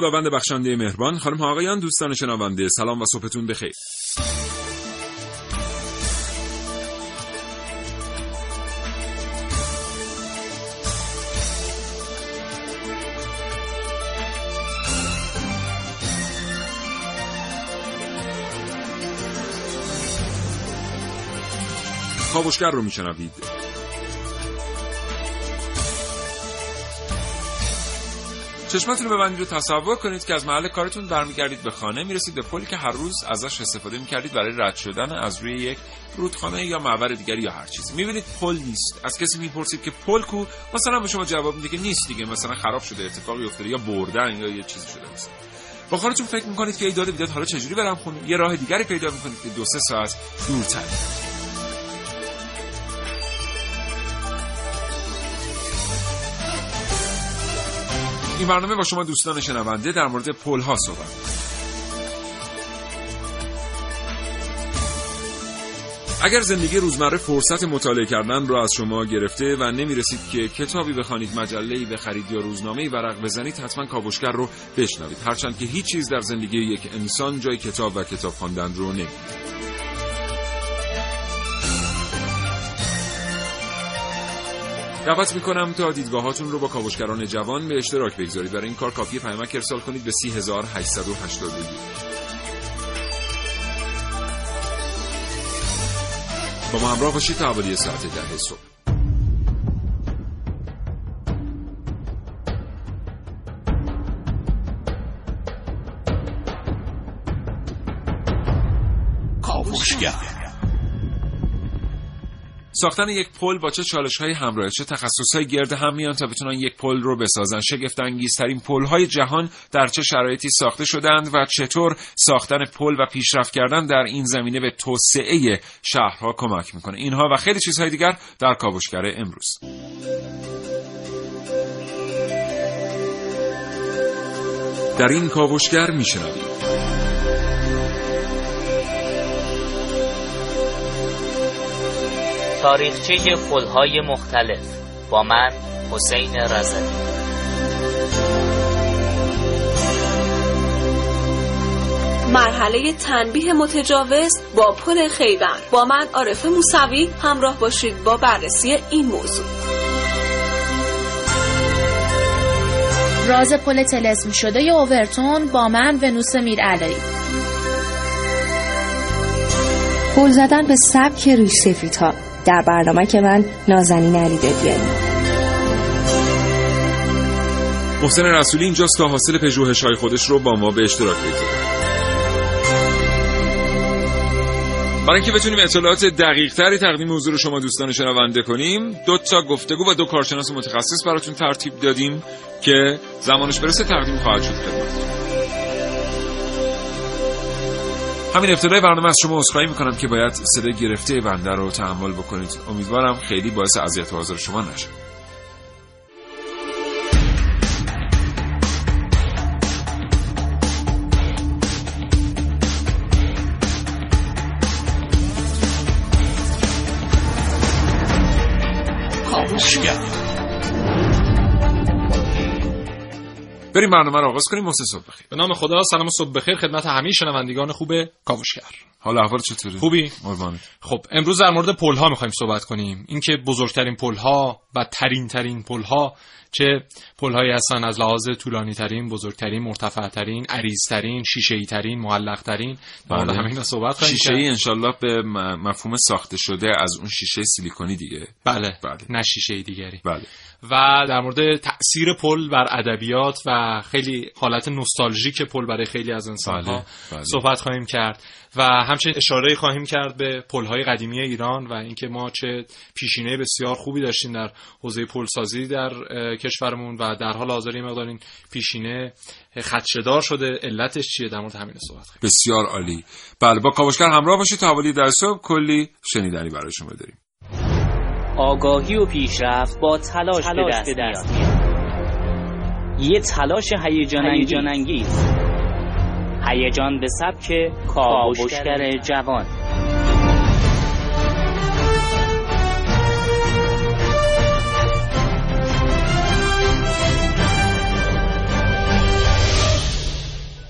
خداوند بخشنده مهربان. خانم آقایان دوستان شنونده سلام و صبحتون بخیر. کاوشگر رو میشنوید. چشمتون رو ببندید و تصور کنید که از محل کارتون برمیگردید به خانه می‌رسید به پلی که هر روز ازش استفاده می‌کردید برای رد شدن از روی یک رودخانه یا معبر دیگری یا هر چیزی. می‌بینید پل نیست. از کسی می‌پرسید که پل کو؟ مثلا به شما جواب میده که نیست دیگه. مثلا خراب شده اتفاقی افتاده یا بردن یا یه چیزی شده مثلا. با خودتون فکر می‌کنید که ای داده بیداد حالا چجوری برم خونه؟ یه راه دیگری پیدا می‌کنید که دو سه ساعت دورتر این برنامه با شما دوستان شنونده در مورد پل ها صحبت اگر زندگی روزمره فرصت مطالعه کردن را از شما گرفته و نمی رسید که کتابی بخوانید مجله‌ای بخرید یا روزنامه‌ای ورق بزنید حتما کاوشگر رو بشنوید. هرچند که هیچ چیز در زندگی یک انسان جای کتاب و کتاب خواندن رو نمی‌گیره دعوت می‌کنم تا دیدگاهاتون رو با کاوشگران جوان به اشتراک بگذارید. برای این کار کافی پیامک ارسال کنید به 3881 با ما همراه باشید تا حوالی ساعت ده صبح. کاوشگر. ساختن یک پل با چه چالش های همراه چه تخصص های گرد هم میان تا بتونن یک پل رو بسازن. شگفت انگیزترین پل های جهان در چه شرایطی ساخته شدند و چطور ساختن پل و پیشرفت کردن در این زمینه به توسعه شهرها کمک می‌کنه. اینها و خیلی چیزهای دیگر در کاوشگر امروز. در این کاوشگر میشنوید. تاریخچه پلهای مختلف با من حسین رزدی مرحله تنبیه متجاوز با پل خیبر. با من عارف موسوی همراه باشید با بررسی این موضوع. راز پل تلسم شده ی اوورتون با من ونوس میرعلایی پل زدن به سبک ریش سفیدها. در برنامه که من نازنین علی دادیانی محسن رسولی اینجاست تا حاصل پژوهش های خودش رو با ما به اشتراک بگذاره برای اینکه بتونیم اطلاعات دقیق تری تقدیم حضور شما دوستان شنونده کنیم دو تا گفتگو و دو کارشناس متخصص براتون ترتیب دادیم که زمانش برسه تقدیم خواهد شد خدمتتون. همین ابتدای برنامه از شما عذرخواهی می‌کنم که باید صدای گرفته بنده رو تحمل بکنید. امیدوارم خیلی باعث اذیت و آزار شما نشه. کاوشگر بریم برنامه رو آغاز کنیم محسن صبح بخیر. به نام خدا سلام و صبح بخیر. خدمت همه شنوندگان خوب کاوشگر. حال احوال چطوری خوبی؟ قربانت. خب امروز در مورد پل ها می‌خوایم صحبت کنیم. اینکه بزرگترین پل ها و ترین ترین پل ها چه پل هایی هستن از لحاظ طولانی ترین بزرگترین مرتفع ترین عریض ترین شیشه ای ترین معلق ترین بله. همه اینا صحبت خواهیم شیشه ای. انشالله به مفهوم ساخته شده از اون شیشه سیلیکونی دیگه. بله. بله. نه شیشه ای دیگری. بله. و در مورد تاثیر پل بر ادبیات و خیلی حالت نوستالژیک پل برای خیلی از انسان ها بله، بله. صحبت خواهیم کرد. و همچنین اشاره خواهیم کرد به پل‌های قدیمی ایران و اینکه ما چه پیشینه بسیار خوبی داشتیم در حوزه پلسازی در کشورمون و در حال حاضر این مقدار این پیشینه خدشدار شده. علتش چیه؟ در مورد همین صحبت خواهیم. بسیار عالی. بله با کاوشگر همراه باشید تا حوالی در صبح. کلی شنیدنی برای شما داریم. آگاهی و پیشرفت با تلاش, تلاش به دست میاد. یه تلاش هیجان انگیز هیجان به سبک کاوشگر جوان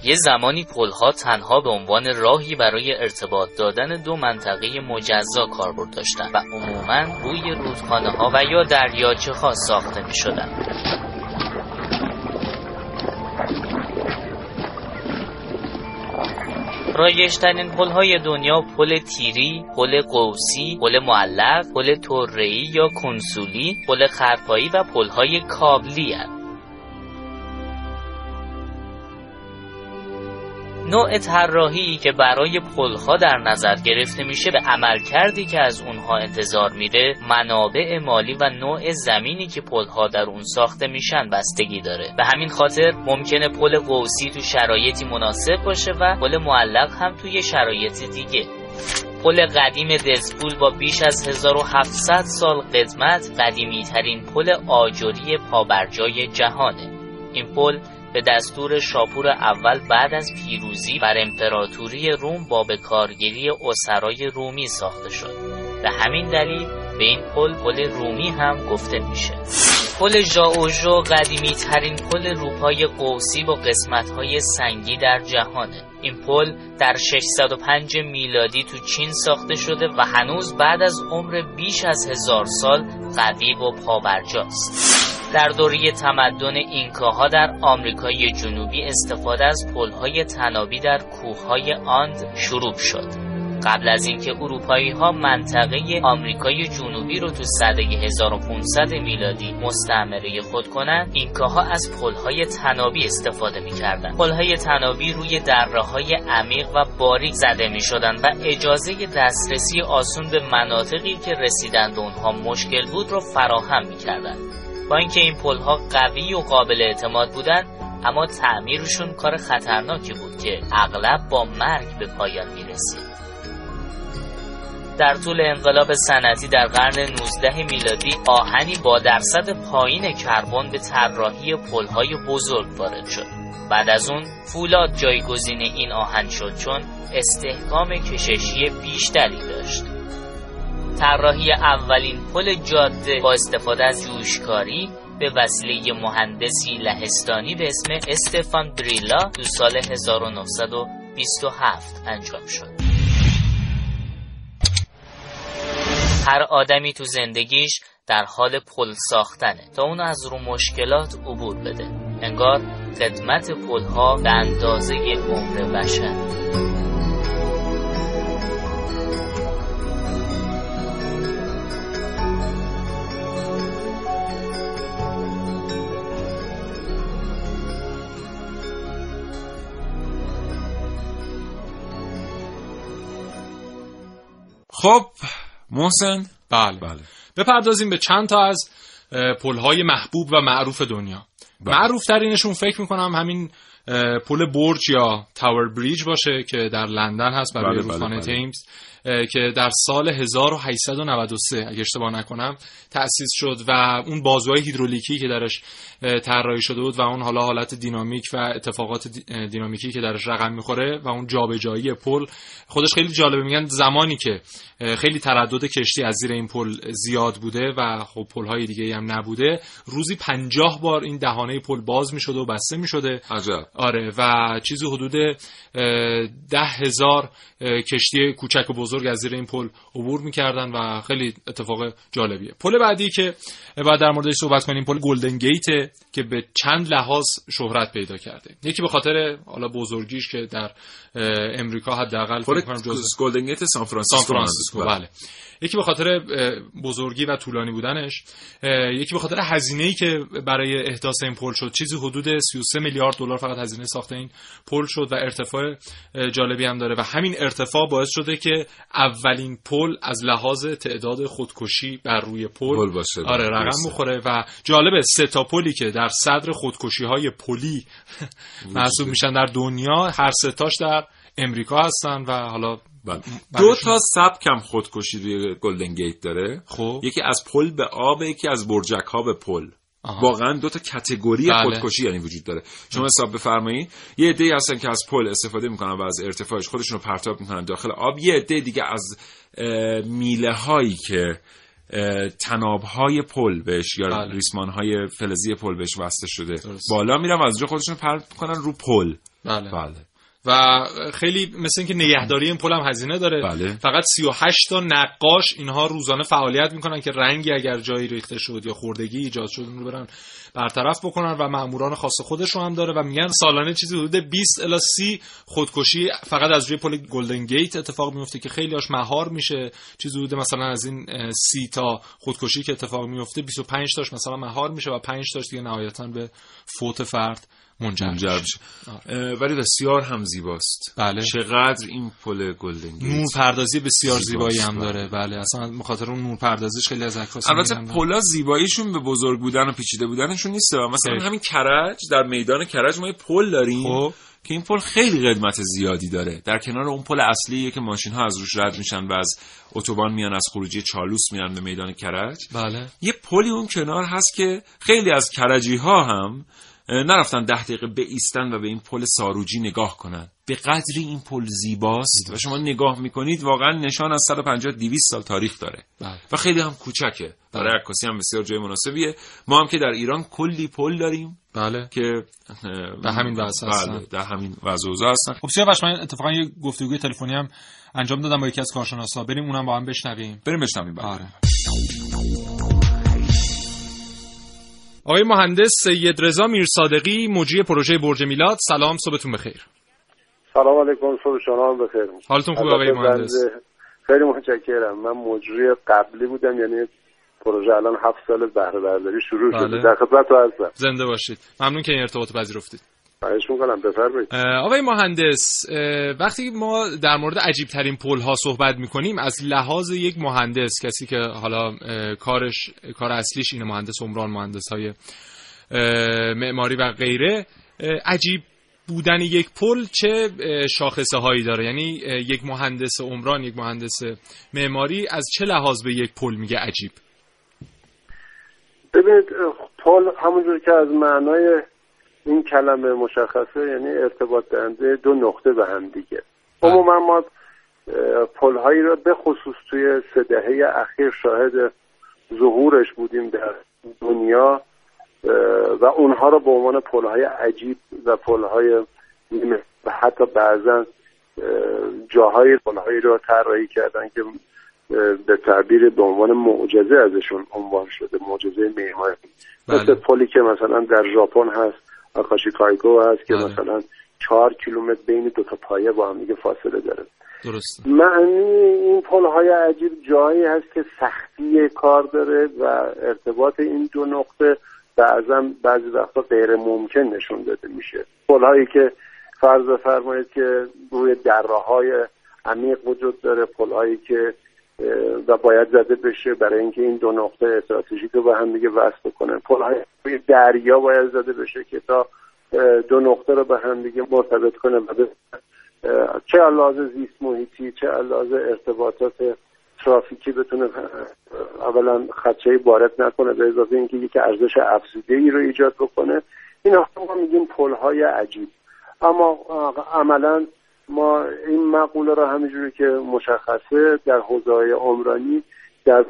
یه زمانی پلها تنها به عنوان راهی برای ارتباط دادن دو منطقه مجزا کاربرد داشتند و عموما روی رودخانه ها و یا دریاچه ها ساخته می شدن. رایشترین پلهای دنیا پل تیری، پل قوسی، پل معلق، پل توره‌ای یا کنسولی، پل خرپایی و پلهای کابلی هست. نوع طراحی که برای پلها در نظر گرفته میشه به عمل کردی که از اونها انتظار میره منابع مالی و نوع زمینی که پلها در اون ساخته میشن بستگی داره. به همین خاطر ممکنه پل قوسی تو شرایطی مناسب باشه و پل معلق هم توی شرایط دیگه. پل قدیم دزپول با بیش از 1700 سال قدمت قدیمی ترین پل آجری پابرجای جهانه. این پل به دستور شاپور اول بعد از پیروزی بر امپراتوری روم با به کارگیری اسرای رومی ساخته شد. به همین دلیل به این پل پل رومی هم گفته میشه. پل ژائوژو قدیمی ترین پل روپای قوسی با قسمت های سنگی در جهانه. این پل در 605 میلادی تو چین ساخته شده و هنوز بعد از عمر بیش از هزار سال قوی و پابرجاست. در دوره تمدن اینکاها در آمریکای جنوبی استفاده از پلهای تنابی در کوههای آند شروع شد. قبل از اینکه اروپایی ها منطقه آمریکای جنوبی رو تو سده 1500 میلادی مستعمره خود کنند اینکاها از پلهای تنابی استفاده می‌کردند پلهای تنابی روی دره های عمیق و باریک زده می شدن و اجازه دسترسی آسون به مناطقی که رسیدن به اونها مشکل بود رو فراهم می‌کردند با اینکه این پلها قوی و قابل اعتماد بودند اما تعمیرشون کار خطرناکی بود که اغلب با مرگ به پایان می رسید. در طول انقلاب صنعتی در قرن 19 میلادی آهنی با درصد پایین کربن به طراحی پلهای بزرگ وارد شد. بعد از اون فولاد جایگزین این آهن شد چون استحکام کششی بیشتری داشت. طراحی اولین پل جاده با استفاده از جوشکاری به وسیله مهندسی لهستانی به اسم استفان بریلا تو سال 1927 انجام شد. هر آدمی تو زندگیش در حال پل ساختنه تا اونو از رو مشکلات عبور بده. انگار خدمت پلها به اندازه عمر بشر. خب محسن؟ بله. بله. بپردازیم به چند تا از پلهای محبوب و معروف دنیا. بله. معروف ترینشون فکر می‌کنم همین پل برج یا تاور بریج باشه که در لندن هست برای بله رودخانه بله. تیمز که در سال 1893 اگه اشتباه نکنم تأسیس شد و اون بازوهای هیدرولیکی که درش طراحی شده بود و اون حالا حالت دینامیک و اتفاقات دینامیکی که درش رقم می‌خوره و اون جابجایی پل خودش خیلی جالبه. میگن زمانی که خیلی تردد کشتی از زیر این پل زیاد بوده و خب پل های دیگه هم نبوده روزی پنجاه بار این دهانه پل باز می‌شده و بسته می‌شده. آره و چیزی حدود ده هزار کشتی کوچک و بزرگ از زیر این پل عبور می‌کردن و خیلی اتفاق جالبیه. پل بعدی که بعد در موردش صحبت کنیم پل گلدن گیت که به چند لحاظ شهرت پیدا کرده. یکی به خاطر حالا بزرگیش که در امریکا حداقل پل گلدن گیت سان فرانسیسکو, فرانسیسکو بله. بله. یکی به خاطر بزرگی و طولانی بودنش یکی به خاطر هزینه ای که برای احداث این پل شد. چیزی حدود 33 میلیارد دلار فقط هزینه ساخت این پل شد و ارتفاع جالبی هم داره. و همین ارتفاع باعث شده که اولین پل از لحاظ تعداد خودکشی بر روی پل آره رقم بخوره. و جالبه سه تا پلی که در صدر خودکشی های پلی محسوب میشن در دنیا هر سه تاش در امریکا هستن و حالا بله. دو تا سبک هم خودکشی روی گلدن گیت داره. خب. یکی از پل به آب یکی از برجک ها به پل. واقعا دو تا کتگوری بله. خودکشی یعنی وجود داره. شما حساب بفرمایید. یه عده هستن که از پل استفاده می‌کنن و از ارتفاعش خودشون رو پرتاب می‌کنن داخل آب. یه عده دیگه از میله هایی که تناب های پل بهش یا بله. ریسمان های فلزی پل بهش وصله شده. بالا میرن و از جا خودشون پرت می‌کنن رو پل. بله. بله. و خیلی مثل اینکه نگهداری این پل هم هزینه داره بله. فقط 38 تا نقاش اینها روزانه فعالیت می‌کنن که رنگی اگر جایی ریخته شد یا خوردگی ایجاد شد اون رو برن برطرف بکنن و ماموران خاص خودش رو هم داره و میگن سالانه چیزی حدود 20 الی 30 خودکشی فقط از روی پل گلدن گیت اتفاق میفته که خیلی هاش مهار میشه چیزی حدود مثلا از این 30 تا خودکشی که اتفاق میفته 25 تاش مثلا مهار میشه و 5 تاش دیگه نهایتا به فوت فرد منجر میشه. میشه. ولی بسیار هم زیباست. بله. چقدر این پل گلدن نور پردازی بسیار. زیبایی هم داره. بله. اصلا به خاطر اون نور پردازیش خیلی از عکاس البته پلا زیباییشون به بزرگ بودن و پیچیده بودنشون نیست. مثلا خیلی. همین کرج در میدان کرج ما یه پل داریم خب. که این پل خیلی قدمت زیادی داره. در کنار اون پل اصلیه که ماشین ها از روش رد میشن و از اتوبان میان از خروجی چالوس میان به میدان کرج. بله. یه پلی اون کنار هست که خیلی از کرجی ها هم نرفتن ده دقیقه بایستن و به این پل ساروجی نگاه کنن. به قدری این پل زیباست و شما نگاه می‌کنید واقعا نشان از 150 200 سال تاریخ داره. بله. و خیلی هم کوچکه. برای عکاسی هم بسیار جای مناسبیه. ما هم که در ایران کلی پل داریم. بله. که به همین وضع هستن. بله در همین وضع هستن. خب سیاوش من اتفاقا یه گفتگوی تلفنی هم انجام دادم با یکی از کارشناسا. بریم اونم با هم بشنویم. بریم بشنویم بعد. آره. آقای مهندس سید رضا میرصادقی مجری پروژه برج میلاد. سلام صبحتون بخیر. سلام علیکم صبح شما بخیر. حالتون خوبه آقای مهندس؟ خیلی متشکرم. من مجری قبلی بودم یعنی پروژه الان هفت سال بهره برداری شروع بله. شده در خدمت هستم. زنده باشید. ممنون که این ارتباط پذیرفتید. خواهش می‌کنم بفرمایید. اه، آقای مهندس وقتی ما در مورد عجیب ترین پل ها صحبت می‌کنیم از لحاظ یک مهندس کسی که حالا کارش کار اصلیش اینه مهندس عمران مهندس های معماری و غیره عجیب بودن یک پل چه شاخصه هایی داره؟ یعنی یک مهندس عمران یک مهندس معماری از چه لحاظ به یک پل میگه عجیب؟ ببینید پل همونجور که از معنای این کلمه مشخصه یعنی ارتباط دهنده دو نقطه به هم دیگه. عموما ما پل هایی را به خصوص توی سه دهه اخیر شاهد ظهورش بودیم در دنیا و اونها را به عنوان پل های عجیب و پل های و حتی بعضا اه، جاهای پل هایی را طراحی کردن که به تعبیر به عنوان معجزه ازشون عنوان شده معجزه معماری بله. مثل پلی که مثلا در ژاپن هست. آکاشی کایکیو هست که بله. مثلا چهار کیلومتر بین دو تا پایه با هم دیگه فاصله داره. درسته. معنی این پل های عجیب جایی هست که سختی کار داره و ارتباط این دو نقطه بعضا بعضی وقتا غیر ممکن نشون داده میشه. پل هایی که فرض بفرمایید که روی دره های عمیق وجود داره پل هایی که و باید زده بشه برای اینکه این دو نقطه استراتژیک رو به هم دیگه وصل پل های دریا باید زده بشه که تا دو نقطه رو به هم دیگه مرتبط کنه و چه علاوه زیست محیطی چه علاوه ارتباطات ترافیکی بتونه اولا خدشه وارد نکنه به اضافه اینکه یک ارزش افزوده ای رو ایجاد بکنه. این ما میگیم پل های عجیب. اما عملا ما این مقوله را همینجوری که مشخصه در حوزه های عمرانی در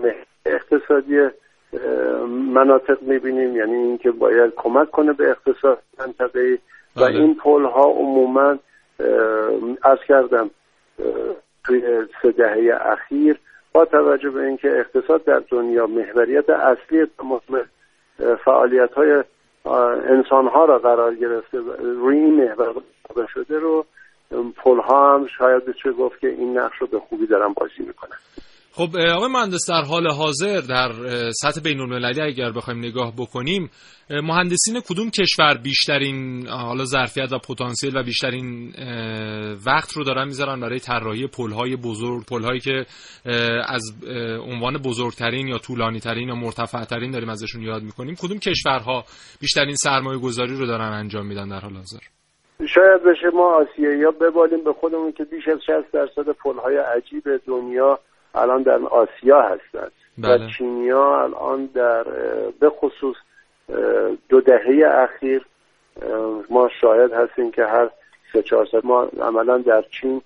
اقتصادی مناطق می‌بینیم یعنی اینکه باید کمک کنه به اقتصاد منطقه و بله. این پل ها عموما از کردم توی سه دهه اخیر با توجه به اینکه اقتصاد در دنیا محوریت اصلی تمام فعالیت های انسان ها را قرار گرفته و روی این محور شده رو پل ها هم شاید بشه گفت که این نقش رو به خوبی دارن بازی می‌کنن. خب آقای مهندس در حال حاضر در سطح بین المللی اگر بخوایم نگاه بکنیم مهندسین کدوم کشور بیشترین حالا ظرفیت و پتانسیل و بیشترین وقت رو دارن می‌ذارن برای طراحی پل‌های بزرگ پل‌هایی که از عنوان بزرگترین یا طولانیترین یا مرتفعترین داریم ازشون یاد می‌کنیم؟ کدوم کشورها بیشترین سرمایه گذاری رو دارن انجام میدن در حال حاضر؟ شاید بشه ما آسیایی ها ببالیم به خودمون که بیش از 60 درصد پل‌های عجیب دنیا الان در آسیا هستند بله. و چینیا الان در به خصوص دو دهه اخیر ما شاهد هستیم که هر سه چهار ما عملا در چین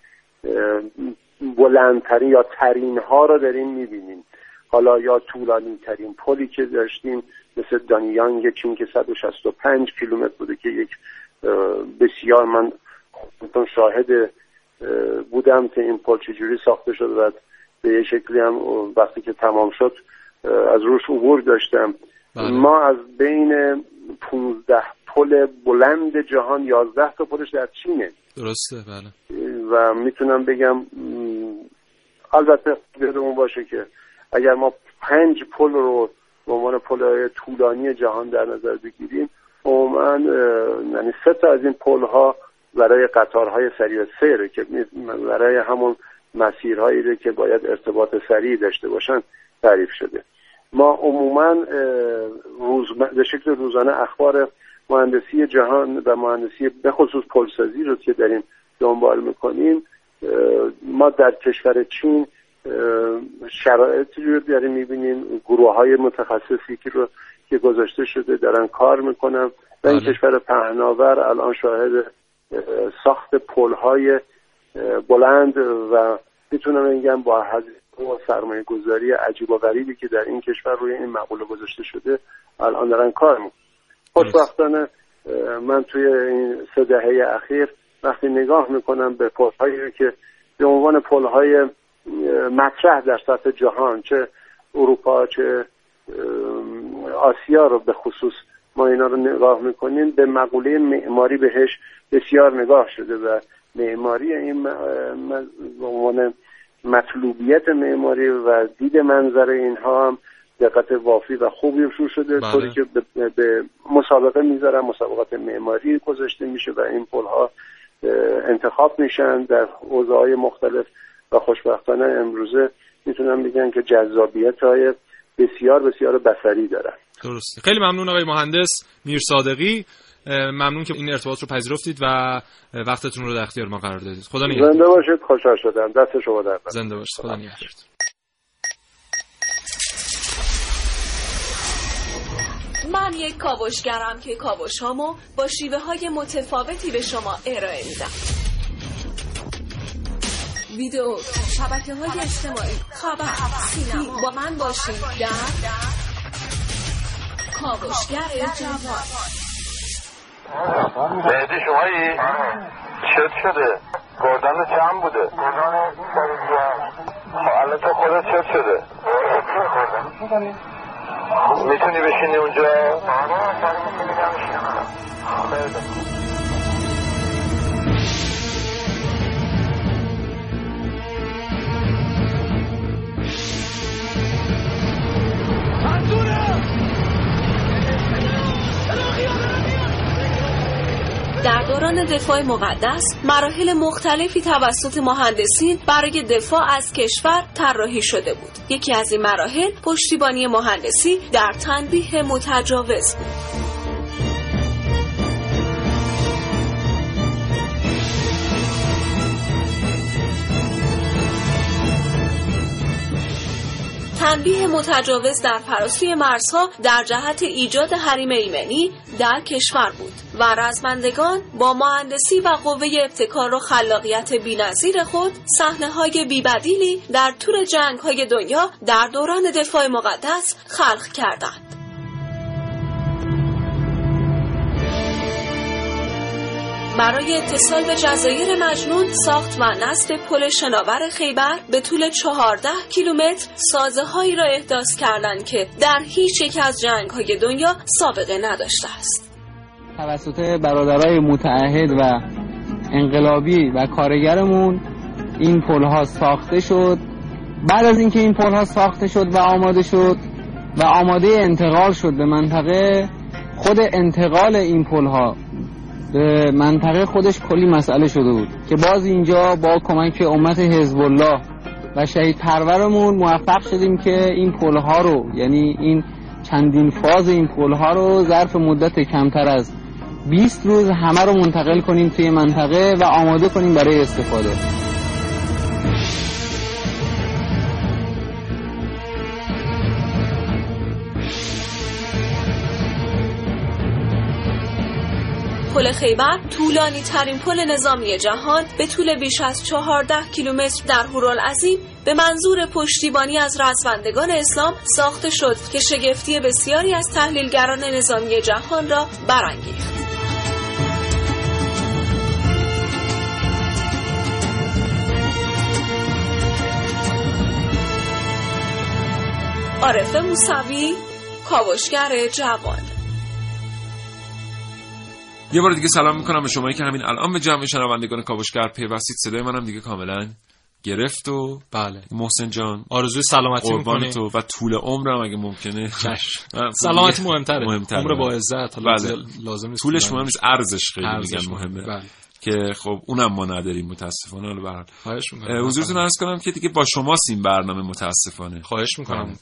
بلندترین یا ترین ها رو داریم می‌بینیم حالا یا طولانی ترین پلی که داشتیم مثل دانیانگ چین که 165 کیلومتر بوده که یک بسیار من شاهد بودم که این پل چجوری ساخته شد و به یه شکلی هم وقتی که تمام شد از روش عبور داشتم. بله. ما از بین 15 پل بلند جهان 11 تا پلش در چینه. درسته بله. و می‌تونم بگم البته یادمون باشه که اگر ما پنج پل رو به عنوان پل طولانی جهان در نظر بگیریم عموما یعنی سه تا از این پل ها برای قطارهای سریع سیر که برای همون مسیرهایی که باید ارتباط سریع داشته باشن تعریف شده. ما عموما روز به شکل روزانه اخبار مهندسی جهان و مهندسی به خصوص پلسازی رو که داریم دنبال می‌کنیم ما در کشور چین شرایطی رو داریم می‌بینیم گروه های متخصصی که رو که گذاشته شده دارن کار می‌کنن و این بله. کشور پهناور الان شاهد ساخت پل های بلند و می‌تونم بگم با و سرمایه گذاری عجیب و غریبی که در این کشور روی این مقوله گذاشته شده الان دارن کار می‌کنن خوشبختانه من توی این سه دهه اخیر وقتی نگاه می‌کنم به پلهایی که به عنوان پلهای مطرح در سطح جهان چه اروپا چه آسیا رو به خصوص ما اینا رو نگاه می‌کنیم به مقوله معماری بهش بسیار نگاه شده و معماری این به عنوان مطلوبیت معماری و دید منظره اینها هم دقت وافی و خوبی شروع شده بله. طوری که به, مسابقه می‌ذارن مسابقات معماری گذاشته میشه و این پل ها انتخاب میشن در حوزه های مختلف و خوشبختانه امروزه می‌تونم بگن که جذابیت های بسیار بسیار بسری دارن درسته. خیلی ممنون آقای مهندس میر صادقی. ممنون که این ارتباط رو پذیرفتید و وقتتون رو در اختیار ما قرار دادید. خدا نگهدار. زنده باشید. خوشحال شدم. دست شما در زنده باشید. خدا نگهدار. من یک کاوشگرم که کاوش هامو با شیوه های متفاوتی به شما ارائه میدم. ویدیو شبکه های اجتماعی خبر سینما با من باشید. در کاوشگر جوان مهدی شمایی؟ شد شده گردن چند بوده؟ خب الان تو خودت شد شده می‌تونی بشینی اونجا؟ در دوران دفاع مقدس مراحل مختلفی توسط مهندسین برای دفاع از کشور طراحی شده بود. یکی از این مراحل پشتیبانی مهندسی در تنبیه متجاوز بود. تنبیه متجاوز در فراسوی مرزها در جهت ایجاد حریم ایمنی در کشور بود. و رزمندگان با مهندسی و قوه ابتکار و خلاقیت بینظیر خود صحنه های بیبدیلی در طول جنگ های دنیا در دوران دفاع مقدس خلق کردند. برای اتصال به جزایر مجنون ساخت و نصب پل شناور خیبر به طول 14 کیلومتر سازه هایی را احداث کردند که در هیچ یک از جنگ های دنیا سابقه نداشته است. توسط برادرای متعهد و انقلابی و کارگرمون این پل ها ساخته شد. بعد از اینکه این پل ها ساخته شد و آماده شد و آماده انتقال شد به منطقه خود انتقال این پل ها به منطقه خودش کلی مسئله شده بود که باز اینجا با کمک امت حزب الله و شهید پرورمون موفق شدیم که این پل ها رو یعنی این چندین فاز این پل ها رو ظرف مدت کمتر از 20 روز همه رو منتقل کنیم توی منطقه و آماده کنیم برای استفاده. پل خیبر طولانی ترین پل نظامی جهان به طول بیش از 14 کیلومتر در هورالعظیم به منظور پشتیبانی از رزمندگان اسلام ساخته شد که شگفتی بسیاری از تحلیلگران نظامی جهان را برانگیخت. عارف موسوی کاوشگر جوان یه بار دیگه سلام می‌کنم به شمایی که همین الان به جمع شنوندگان کاوشگر پیوستید. صدای منم دیگه کاملا گرفت و بله. محسن جان آرزوی سلامتی می‌کنیم تو و طول عمرم اگه ممکنه. سلامتی مهمتره. مهمتره. عمر با عزت. بله. لازم نیست طولش مهم نیست. ارزش خیلی میگن مهمه. بله. که خب اونم ما نداریم متاسفانه. حالا به حضورتون عرض کنم که دیگه با شماست این برنامه متاسفانه. خواهش می‌کنم. بله.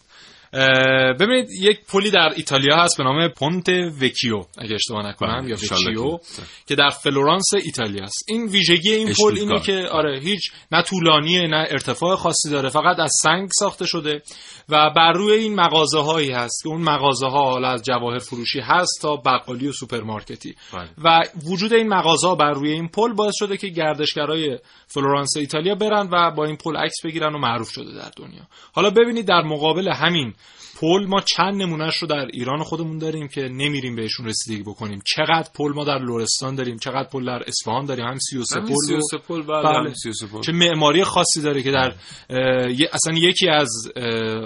ببینید یک پلی در ایتالیا هست به نام پونت وکیو اگه اشتباه نکنم بله، یا وکیو که- در فلورانس ایتالیا است این ویژگی این پل. اینه که آره هیچ نه طولانیه نه ارتفاع خاصی داره فقط از سنگ ساخته شده و بر روی این مغازه هایی هست که اون مغازه ها حالا از جواهر فروشی هست تا بقالی و سوپرمارکتی بله. و وجود این مغازه ها بر روی این پل باعث شده که گردشگرای فلورانس ایتالیا برن و با این پل عکس بگیرن و معروف شده در دنیا حالا ببینید در مقابل همین پل ما چند نمونهش رو در ایران خودمون داریم که نمیریم بهشون رسیدگی بکنیم چقدر پل ما در لرستان داریم چقدر پل در اصفهان داریم هم 33 همین پل و- 33 پل بله, بله. همین 33 پل. چه معماری خاصی داره که در اصلا یکی از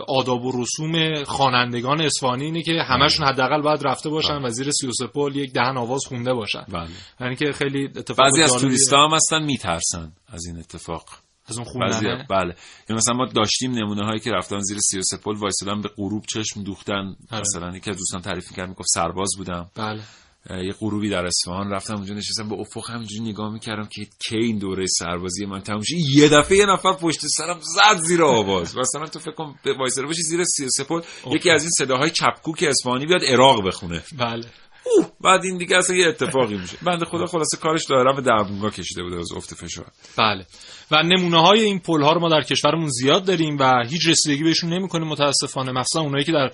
آداب و رسوم خوانندگان اصفهانی اینه که همشون حداقل باید رفته باشن و زیر 33 پل یک دهن آواز خونده باشن بله یعنی که خیلی اتفاق بعضی از. توریستا هم هستن میترسن از این اتفاق از اون خوندنه بله. یعنی مثلا ما داشتیم نمونه هایی که رفتن زیر 33 پل وایسادن به غروب چشم دوختن. آره. مثلا یکی از دوستان تعریف می‌کرد می‌گفت سرباز بودم. بله. یه غروبی در اصفهان رفتم اونجا نشستم به افق همینجوری نگاه می‌کردم که کی این دوره سربازی من تموم شه. یه دفعه یه نفر پشت سرم زد زیر آواز. مثلا تو فکر کن به وایساده باشی زیر 33 پل یکی از این صداهای چپکوک اصفهانی بیاد عراق بخونه. بله. اوه بعد این دیگه اصلا یه اتفاقی میشه بنده خدا خلاصه کارش دارم به درمونگاه کشیده بوده از افت فشار. بله. و نمونه های این پل ها رو ما در کشورمون زیاد داریم و هیچ رسیدگی بهشون نمی‌کنیم متاسفانه. مخصوصا اونایی که در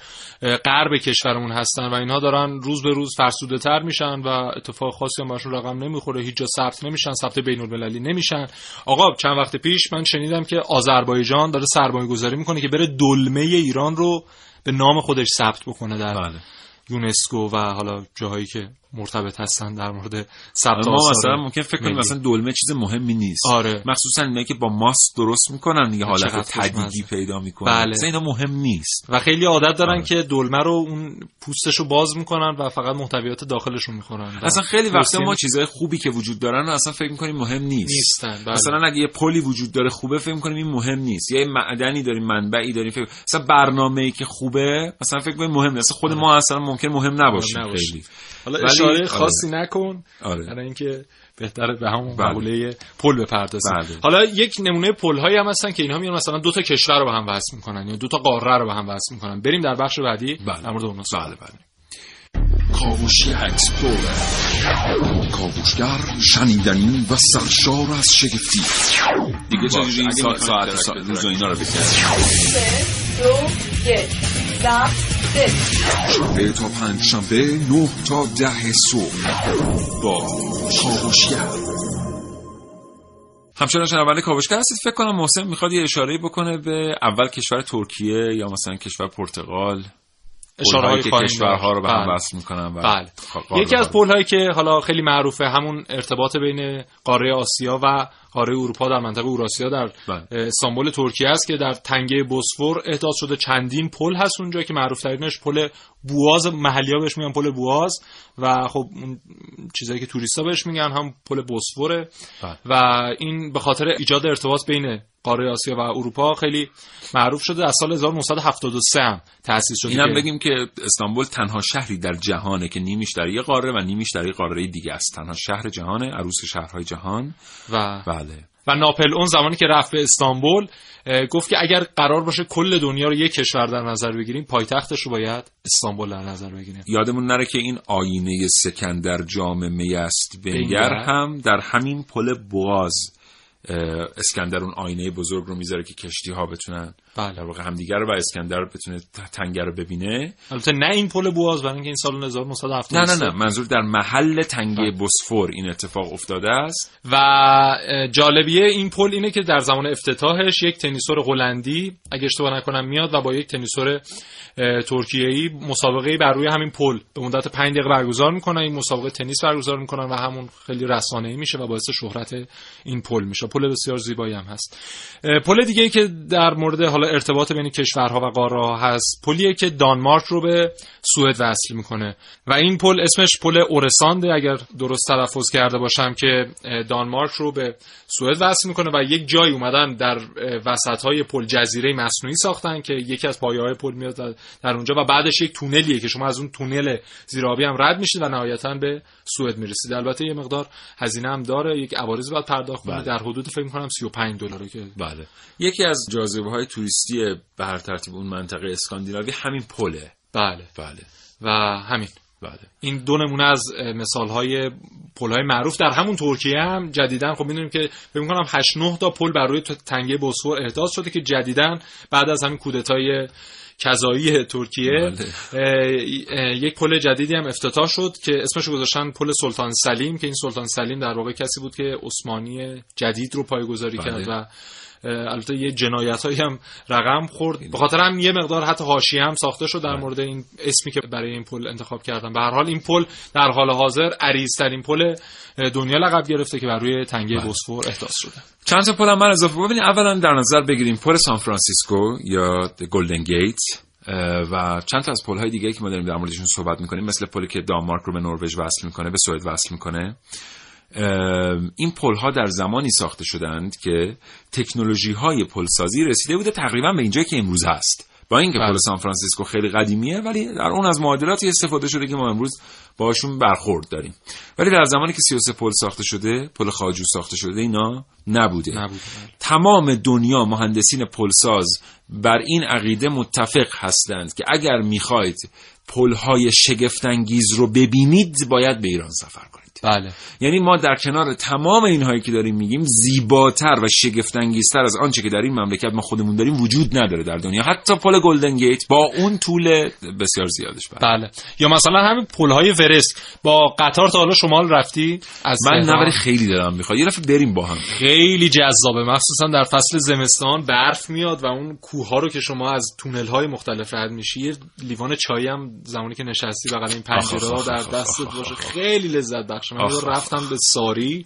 غرب کشورمون هستن و اینها دارن روز به روز فرسوده تر میشن و اتفاق خاصی هم براشون رقم نمی‌خوره هیچ جا ثبت نمیشن ثبت بین المللی نمیشن. آقا چند وقت پیش من شنیدم که آذربایجان داره سرمایه گذاری می‌کنه که بره دلمه ایران رو به نام خودش ثبت بکنه در بله. یونسکو و حالا جاهایی که مرتبط هستن در مورد ثبت ما آثار مثلا ممکن فکر کنیم. مثلا دلمه چیز مهمی نیست آره. مخصوصا اینایی که با ماست درست می‌کنن دیگه حالت تدیگی خوشمزه. پیدا می‌کنن بله. مثلا اینا مهم نیست و خیلی عادت دارن آره. که دلمه رو اون پوستش رو باز می‌کنن و فقط محتویات داخلش رو می‌خورن اصلا خیلی وقتا ما چیزای خوبی که وجود دارن اصلا فکر می‌کنیم مهم نیست نیستن بله. مثلا اگه یه پلی وجود داره خوبه فکر می‌کنیم این مهم نیست یا یه معدنی داریم منبعی داریم فکر مثلا برنامه‌ای که خوبه مثلا فکر کنیم مهم نیست خود ما اصلا ممکن مهم نباشیم. خیلی حالا ولی- اشاره آره. خاصی نکن آره. برای اینکه بهتره به همون. مقوله پل بپردازیم بله. حالا یک نمونه پل هایی هم هستن که اینها میان مثلا دو تا کشور رو به هم وصل می‌کنن یا دو تا قاره رو به هم وصل می‌کنن بریم در بخش بعدی بله. در مورد صحبت بله بله کاوشی explorer کاوشگر شنیدنی و سرشار از شگفتی دیگه چجوری این ساعت روز و اینا رو بگیریم دو شنبه تا پنج شنبه نه تا ده صبح با کاوشگر. همچنان شنونده کاوشگر هستید. فکر کنم محسن می‌خواد یه اشاره بکنه به اول کشور ترکیه یا مثلا کشور پرتغال. اشاره هایی که کشورها رو به هم بله. وصل می‌کنن بله یکی از پل هایی که حالا خیلی معروفه همون ارتباط بین قاره آسیا و قاره اروپا در منطقه اوراسیا در بله. استانبول ترکیه است که در تنگه بوسفور احداث شده چندین پل هست اونجا که معروف ترینش پل بواز محلی ها بهش میگن پل بواز و خب اون چیزایی که توریستا بهش میگن هم پل بوسفوره بله. و این به خاطر ایجاد ارتباط بین قاره آسیا و اروپا خیلی معروف شده از سال 1973 هم تأسیس شده اینم بگیم که استانبول تنها شهری در جهانه که نیمیش در یه قاره و نیمیش در یه قاره دیگه است. تنها شهر جهانه عروس شهرهای جهان. و بله. و ناپل اون زمانی که رفت به استانبول گفت که اگر قرار باشه کل دنیا رو یک کشور در نظر بگیریم پایتختش رو باید استانبول در نظر بگیریم. یادمون نره که این آینه سکندر جام میست بنگر بنگر. هم در همین پل بواز اسکندر اون آینه بزرگ رو می‌ذاره که کشتی ها بتونن بله. در واقع همدیگر رو و اسکندر بتونه تنگه رو ببینه. البته نه این پل بواز برای اینکه این سال 1973 نه نه نه منظور در محل تنگه بوسفور این اتفاق افتاده است. و جالبیه این پل اینه که در زمان افتتاحش یک تنیسور هلندی اگه اشتباه نکنم میاد و با یک تنیسور ترکیه‌ای مسابقه بر روی همین پل. به مدت 5 دقیقه برگزار می‌کنن این مسابقه تنیس برگزار می‌کنن و همون خیلی رسانه‌ای میشه و باعث شهرت این پل میشه. پل بسیار زیبایی هم هست. پل دیگه ای که در مورد حالا ارتباط بین کشورها و قاره ها هست. پلیه که دانمارک رو به سوئد وصل می‌کنه. و این پل اسمش پل اورسانده. اگر درست تلفظ کرده باشم که دانمارک رو به سوئد وصل می‌کنه و یک جایی اومدن در وسط های پل جزیره مصنوعی ساختن که یکی از پایه های پل میاد در- اونجا و بعدش یک تونلیه که شما از اون تونل زیرآبی هم رد میشید و نهایتا به سوئد می‌رسید. البته یه مقدار هزینه هم داره. یک عوارض باید پرداخت کنید بله. در حدود فکر می‌کنم 35 دلاره که بله. یکی از جاذبه های توریستی به هر ترتیب اون منطقه اسکاندیناوی همین پله. بله. بله. و همین. بله. این دو نمونه از مثال های پل های معروف در همون ترکیه هم جدیدن خب می‌دونیم که فکر می‌کنم 8 9 تا پل بر روی تنگه بوسفور احداث شده که جدیدن بعد از همین کودتای کذایی ترکیه بله. اه، اه، یک پل جدیدی هم افتتاح شد که اسمش رو گذاشتن پل سلطان سلیم که این سلطان سلیم در واقع کسی بود که عثمانی جدید رو پایگذاری بله. کرد و البته یه جنایت هم رقم خورد. به خاطر هم یه مقدار حتی حاشیه هم ساخته شد در مورد این اسمی که برای این پل انتخاب کردن. به هر حال این پل در حال حاضر عریض‌ترین پل دنیا لقب گرفته که بر روی تنگه بوسفور احداث شده. چند تا پل هم من اضافه ببینید اولا در نظر بگیریم پل سان فرانسیسکو یا گلدن گیت و چند تا از پل های دیگه که ما داریم در موردشون صحبت می‌کنیم مثل پلی که دانمارک رو به نروژ وصل می‌کنه به سوئد وصل می‌کنه. این پل ها در زمانی ساخته شدند که تکنولوژی های پل سازی رسیده بوده تقریبا به اینجایی که امروز هست. با اینکه بله. پل سان فرانسیسکو خیلی قدیمیه ولی در اون از معادلاتی استفاده شده که ما امروز باشون برخورد داریم. ولی در زمانی که 33 پل ساخته شده پل خاجو ساخته شده اینا نبوده. نبود تمام دنیا مهندسین پلساز بر این عقیده متفق هستند که اگر می‌خواید پلهای شگفتانگیز رو ببینید باید به ایران سفر کنید. بله. یعنی ما در کنار تمام اینهایی که داریم میگیم زیباتر و شگفتانگیزتر از آنچه که در این مملکت ما خودمون داریم وجود نداره در دنیا. حتی پل گلدن گیت با اون طول بسیار زیادش بله. بله. یا مثلا همین پل های ورست. با قطار تا حالا شمال رفتی؟ از من؟ نوری خیلی دارم می‌خواد. یه دفعه بریم با هم. خیلی جذابه. مخصوصا در فصل زمستان برف میاد و اون کوه ها رو که شما از تونل های مختلف رد میشی یه لیوان چای هم زمانی که نشستی بغل این پنجره در دستت باشه. خیلی لذت بخشه من رفتم به ساری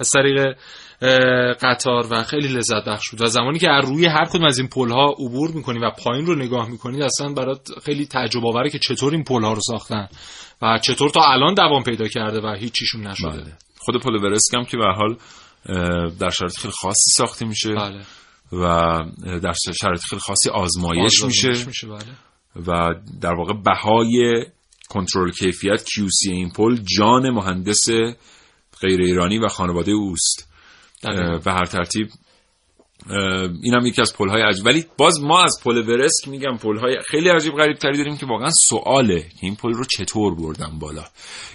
از طریق قطار و خیلی لذت بخش بود. و زمانی که از روی هر کدوم از این پل ها عبور می‌کنی و پایین رو نگاه می‌کنی اصلا برات خیلی تعجب آوره که چطور این پل ها رو ساختن و چطور تا الان دوام پیدا کرده و هیچیشون نشده. بله. خود پل ورسک هم که به حال در شرایط خیلی خاصی ساخته میشه بله. و در شرایط خیلی خاصی آزمایش میشه. آزمایش میشه بله. و در واقع بهای کنترل کیفیت QC این پل جان مهندس غیر ایرانی و خانواده اوست. به هر ترتیب این هم یکی از پل های عجیب. ولی باز ما از پل ورسک میگم پل های خیلی عجیب غریب تری داریم که واقعا سواله که این پل رو چطور بردن بالا.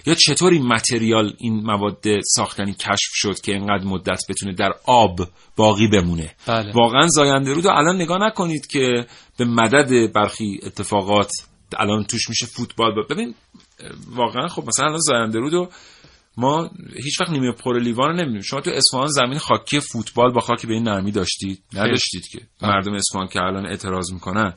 یا چطور این متریال این مواد ساختنی کشف شد که اینقدر مدت بتونه در آب باقی بمونه؟ بله. واقعا زاینده رود رو الان نگاه نکنید که به مدد برخی اتفاقات الان توش میشه فوتبال با- ببین واقعا خب مثلا الان زاینده رود رو ما هیچ وقت نیمه پر لیوان رو نمی‌دونیم شما تو اصفهان زمین خاکی فوتبال با خاک به این نرمی داشتید؟ نداشتید که. مردم اصفهان که الان اعتراض می‌کنن.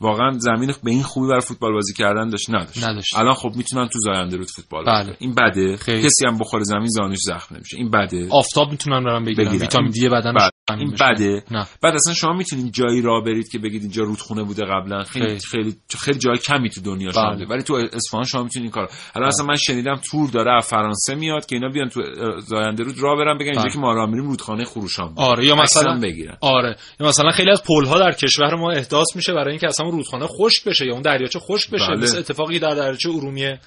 واقعا زمین به این خوبی برای فوتبال بازی کردن داشت نداشت. نداشت. الان خب می‌تونن تو زاینده رود فوتبال بله. این بده. خیلی. کسی هم بخوره زمین زانوش زخم نمیشه. این بده. آفتاب می‌تونن برن بگیرن. بگیرن. ویتامین دی بدنش بله. این بده نه. بعد اصلا شما می‌تونید جایی را برید که بگید اینجا رودخونه بوده قبلا خیلی خیلی خیلی جای کمی تو دنیا بله. شده ولی تو اصفهان شما می‌تونید این کار حالا اصلا من شنیدم تور داره از فرانسه میاد که اینا بیان تو زاینده رود راه برن بگن اینجا بله. که ما را میریم رودخانه خروشان آره یا مثلا بگیرن آره یا مثلا خیلی از پل ها در کشور ما احداث میشه برای اینکه اصلا رودخانه خشک بشه یا اون دریاچه خشک بشه بله. مثل اتفاقی در دریاچه ارومیه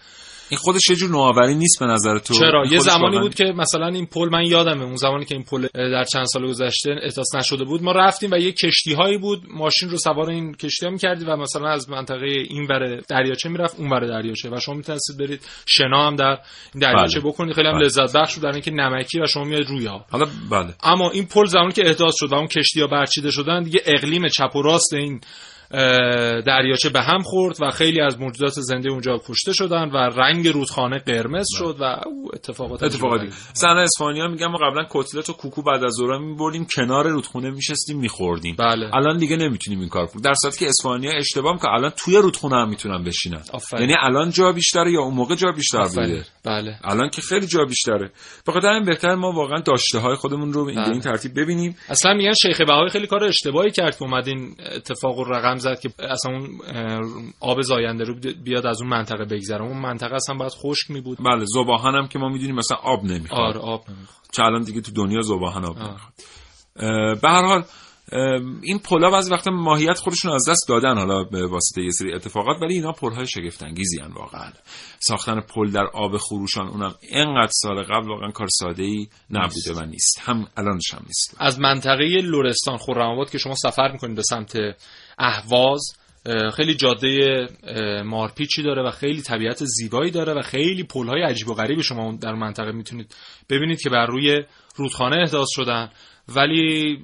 این خودش یه جور نوآوری نیست به نظر تو؟ چرا؟ یه زمانی بود که مثلا این پل من یادمه اون زمانی که این پل در چند سال گذشته احداث نشده بود. ما رفتیم و یه کشتی هایی بود. ماشین رو سوار این کشتی ها می‌کردی و مثلا از منطقه این ور دریاچه می‌رفت اون ور دریاچه. و شما می‌تونستید برید شنا هم در این دریاچه بله. بکنید. خیلی هم بله. لذت بخش بود در اینکه نمکی و شما میاد روی ها حالا بله. اما این پل زمانی که احداث شد و اون کشتی ها برچیده شدن دیگه اقلیم چپ و راست این دریاچه به هم خورد و خیلی از موجودات زنده اونجا کشته شدن و رنگ رودخانه قرمز شد و اتفاقات اتفاقاتی. زن اسپانیا میگم ما قبلا کتلت و کوکو بعد از ظهر میبردیم کنار رودخونه میشستیم میخوردیم. بله. الان دیگه نمی‌تونیم این کار کنیم. در صورتی که اسپانیا اشتباه که الان توی رودخونه هم می‌تونن بشینن. یعنی الان جا بیشتره یا اون موقع جا بیشتر بوده؟ بله. الان که خیلی جا بیشتره. بخاطر این بهتر ما واقعا داشته های خودمون رو بله. این ترتیب ببینیم. اصلا میگن شیخ بهایی خیلی کار اشتباهی کرد که اومد این اتفاق رقم زد که اصلا اون آب زاینده رو بیاد از اون منطقه بگذره. اون منطقه اصلا باید خشک می بود بله زباهن هم که ما می‌دونیم مثلا آب نمی‌خواد. آره آب نمی‌خواد. چه الان دیگه تو دنیا زباهن آب نمی‌خواد. به هر حال این پلا بعضی وقتا ماهیت خودشون از دست دادن حالا به واسطه یه سری اتفاقات ولی اینا پلهای شگفت انگیزی ان واقعا. ساختن پل در آب خروشان اونم اینقدر سال قبل واقعا کار ساده ای نبوده و نیست. هم الانش هم نیست. از منطقه لورستان خرم‌آباد که شما سفر می‌کنید به سمت اهواز خیلی جاده مارپیچی داره و خیلی طبیعت زیبایی داره و خیلی پلهای عجیب و غریبی شما در منطقه می‌تونید ببینید که بر روی رودخانه احداث شدن ولی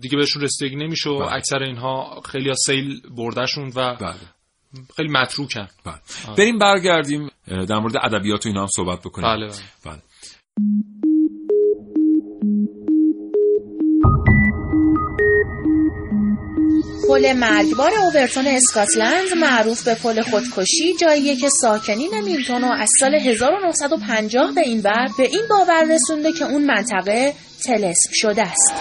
دیگه بهشون رسیدگی نمیشه و بله. اکثر اینها خیلی ها سیل بردشون و بله. خیلی متروکن بله. بریم برگردیم در مورد ادبیات و اینا هم صحبت بکنیم بله, بله. پل مرگبار اوورتون اسکاتلند معروف به پل خودکشی جاییه که ساکنین میلتون از سال 1950 به این بر به این باور رسونده که اون منطقه تلسم شده است.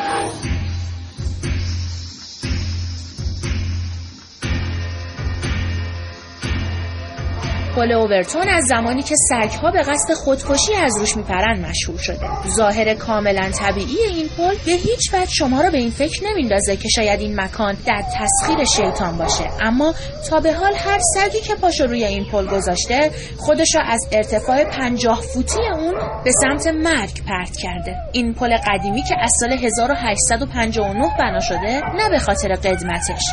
پل اوورتون از زمانی که سگها به قصد خودکشی از روش میپرند مشهور شده. ظاهر کاملا طبیعی این پل به هیچ وجه شما را به این فکر نمیندازه که شاید این مکان در تسخیر شیطان باشه. اما تا به حال هر سگی که پاشو روی این پل گذاشته خودش را از ارتفاع پنجاه فوتی اون به سمت مرگ پرت کرده. این پل قدیمی که از سال 1859 بنا شده نه به خاطر قدمتش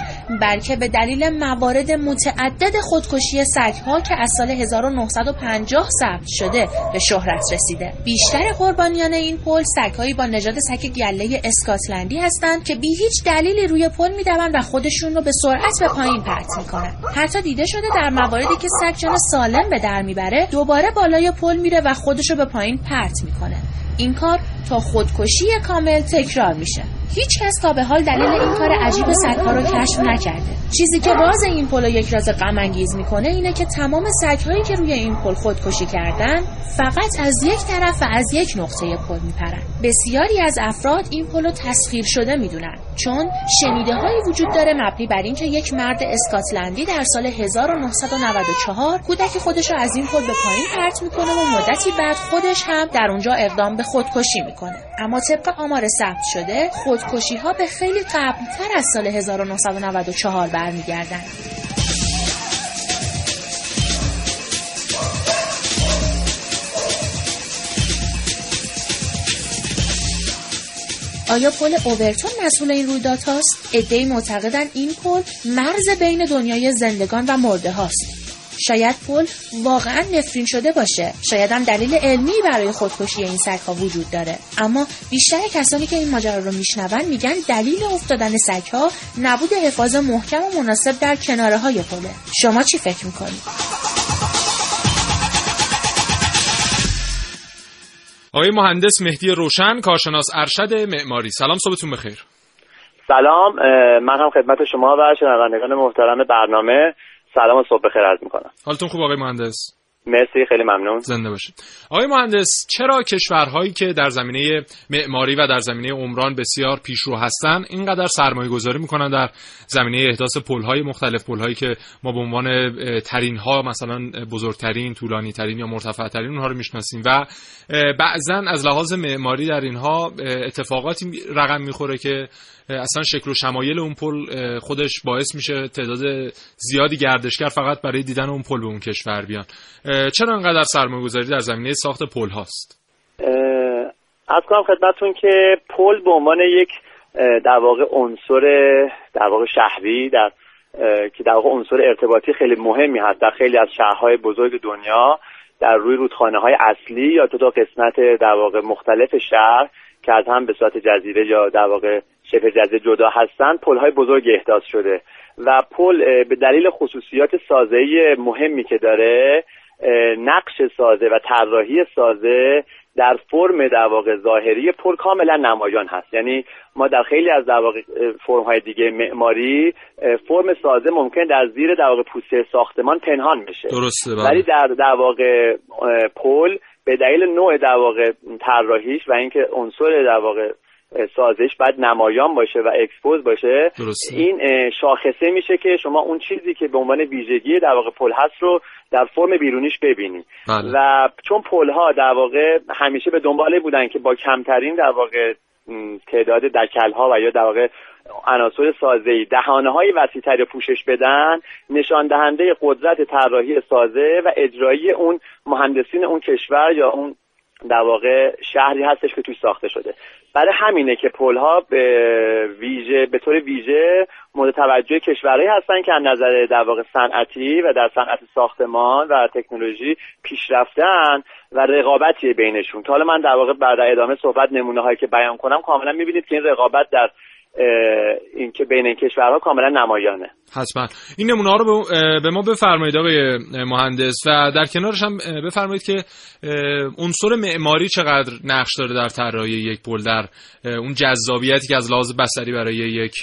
بلکه به دلیل موارد متعدد خودکشی سگها که سال 1950 ثبت شده به شهرت رسیده. بیشتر قربانیان این پل سگهایی با نژاد سگ گله اسکاتلندی هستند که بی هیچ دلیلی روی پل می‌دوند و خودشون رو به سرعت به پایین پرت می‌کنن حتی دیده شده در مواردی که سگ جان سالم به در می‌بره دوباره بالای پل میره و خودش رو به پایین پرت می‌کنه. این کار تا خودکشی کامل تکرار میشه. هیچ کس تا به حال دلیل این کار عجیب سگها رو کشف نکرده. چیزی که راز این پل یک راز غم انگیز می‌کنه اینه که تمام سگهایی که روی این پل خودکشی کردن فقط از یک طرف و از یک نقطه پل میپرن. بسیاری از افراد این پل رو تسخیر شده می‌دونن چون شنیده هایی وجود داره مبنی بر اینکه یک مرد اسکاتلندی در سال 1994 کودک خودش رو از این پل به پایین پرت می‌کنه و مدتی بعد خودش هم در اونجا اقدام به خودکشی می‌کنه. اما طبق آمار ثبت شده خودکشی ها به خیلی قبلتر از سال 1994 برمیگردند. آیا پل اوورتون مسئول این رویدادهاست؟ ادهی معتقدن این پل مرز بین دنیای زندگان و مرده هاست. شاید پل واقعا نفرین شده باشه. شاید هم دلیل علمی برای خودکشی این سگها وجود داره. اما بیشتر کسانی که این ماجرا رو میشنون میگن دلیل افتادن سگها نبود حفاظ محکم و مناسب در کناره های پله. شما چی فکر می‌کنید؟ آقای مهندس مهدی روشن کارشناس ارشد معماری. سلام صبحتون بخیر. سلام من هم خدمت شما و شنوندگان محترم برنامه. سلام و صبح بخیر عرض می‌کنم. حالتون خوب آقای مهندس؟ مرسی خیلی ممنون. زنده باشید. آقای مهندس چرا کشورهایی که در زمینه معماری و در زمینه عمران بسیار پیشرو هستند اینقدر سرمایه گذاری می‌کنن در زمینه احداث پلهای مختلف پلهایی که ما به عنوان ترین ها مثلا بزرگترین طولانی ترین یا مرتفع ترین اونها رو می‌شناسیم و بعضا از لحاظ معماری در اینها اتفاقاتی رقم می‌خوره که اصلا شکل و شمایل اون پل خودش باعث میشه تعداد زیادی گردشگر فقط برای دیدن اون پل به اون کشور بیان. چرا انقدر سرمایه گذاری در زمینه ساخت پل هاست؟ از کنم خدمتتون که پل به عنوان یک در واقع عنصر در واقع شهری در که در واقع عنصر ارتباطی خیلی مهمی هست در خیلی از شهرهای بزرگ دنیا در روی رودخانه های اصلی یا تو قسمت در واقع مختلف شهر که از هم به صورت جزیره یا در واقع شبه جزیره جدا هستن پل های بزرگ احداث شده و پل به دلیل خصوصیات سازه‌ای مهمی که داره نقش سازه و طراحی سازه در فرم در واقع ظاهری پل کاملا نمایان هست یعنی ما در خیلی از در واقع فرم های دیگه معماری فرم سازه ممکن در زیر در واقع پوسته ساختمان پنهان بشه درسته بله. ولی در در واقع پل به دلیل نوع در واقع طراحیش و اینکه عنصر در واقع سازش باید نمایان باشه و expose باشه درسته. این شاخصه میشه که شما اون چیزی که به عنوان ویژگی در واقع پل هست رو در فرم بیرونیش ببینی بله. و چون پل ها در واقع همیشه به دنبال این بودن که با کمترین در واقع تعداد دکل ها و یا در واقع عناصر سازه دهانه های وسیعتری پوشش بدن نشان دهنده قدرت طراحی سازه و اجرایی اون مهندسین اون کشور یا اون در واقع شهری هستش که توش ساخته شده. برای همینه که پل ها به ویژه به طور ویژه مورد توجه کشورهایی هستن که از نظر در واقع صنعتی و در صنعت ساختمان و تکنولوژی پیشرفتن و رقابتی بینشون. تا حالا من در واقع بعد ادامه صحبت نمونه هایی که بیان کنم کاملا می‌بینید که این رقابت در این که بین این کشورها کاملا نمایانه. حتما. این نمونه ها رو به ما بفرمایید آقای مهندس. و در کنارش هم بفرمایید که عنصر معماری چقدر نقش داره در طراحی یک پل در اون جذابیتی که از لحاظ بصری برای یک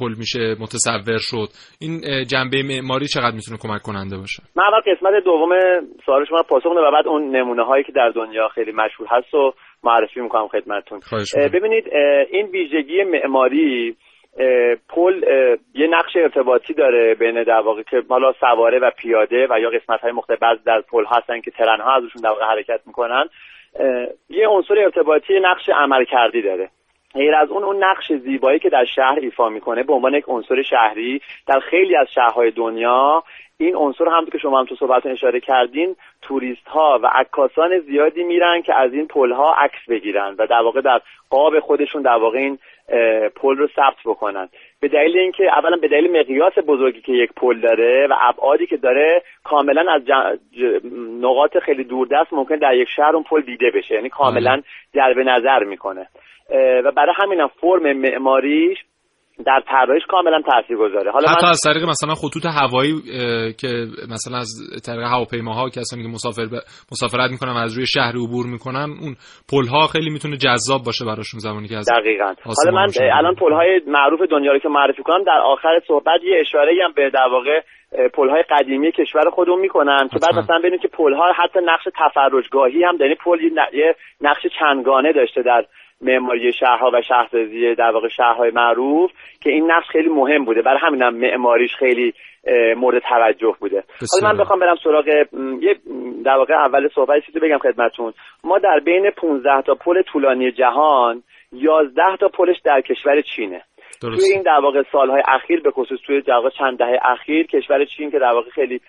پل میشه متصور شد. این جنبه معماری چقدر می‌تونه کمک کننده باشه؟ من اول قسمت دوم سوال شما پاسخ و بعد اون نمونه هایی که در دنیا خیلی مشهور هست و معرفی می‌کنم خدمتتون. ببینید این ویژگی معماری پل یه نقش ارتباطی داره بین در واقع که مالا سواره و پیاده و یا قسمت های مختلف بعض در پل هستن که ترن ها ازشون در واقع حرکت می‌کنن. یه عنصر ارتباطی نقش عمل کردی داره. غیر از اون اون نقش زیبایی که در شهر ایفا می‌کنه به عنوان یک عنصر شهری در خیلی از شهرهای دنیا. این عنصر هم که شما هم تو صحبتتون اشاره کردین توریست ها و عکاسان زیادی میرن که از این پل ها عکس بگیرن و در واقع در قاب خودشون در واقع این پل رو ثبت بکنن. به دلیل اینکه اولا به دلیل مقیاس بزرگی که یک پل داره و ابعادی که داره کاملا از نقاط خیلی دوردست ممکن در یک شهر اون پل دیده بشه. یعنی کاملا جلب نظر می‌کنه. و برای همینم فرم معماریش در طراحیش کاملا تاثیرگذاره حالا حتی من... از طریق مثلا خطوط هوایی که مثلا از طریق هواپیماها کسانی که مسافر ب... مسافرت می‌کنن از روی شهر عبور می‌کنن اون پل ها خیلی می‌تونه جذاب باشه براشون زمانی که از دقیقاً. حالا من الان پل های معروف دنیا رو که معرفی کنم در آخر صحبت یه اشاره هم به در واقع پل های قدیمی کشور خودمون می‌کنن که بعد مثلا ببینید که پل ها حتی نقش تفرجگاهی هم یعنی پل یه نقش چندگانه داشته در معماری شهرها و شهرسازی در واقع شهرهای معروف که این نقش خیلی مهم بوده. برای همینم معماریش خیلی مورد توجه بوده. حالا من بخوام برم سراغ یه در واقع اول صحبت چیزی بگم خدمتتون. ما در بین 15 تا پل طولانی جهان 11 تا پلش در کشور چینه. درست. توی این در واقع سالهای اخیر به خصوص توی در واقع چند دهه اخیر کشور چین که در واقع خیلی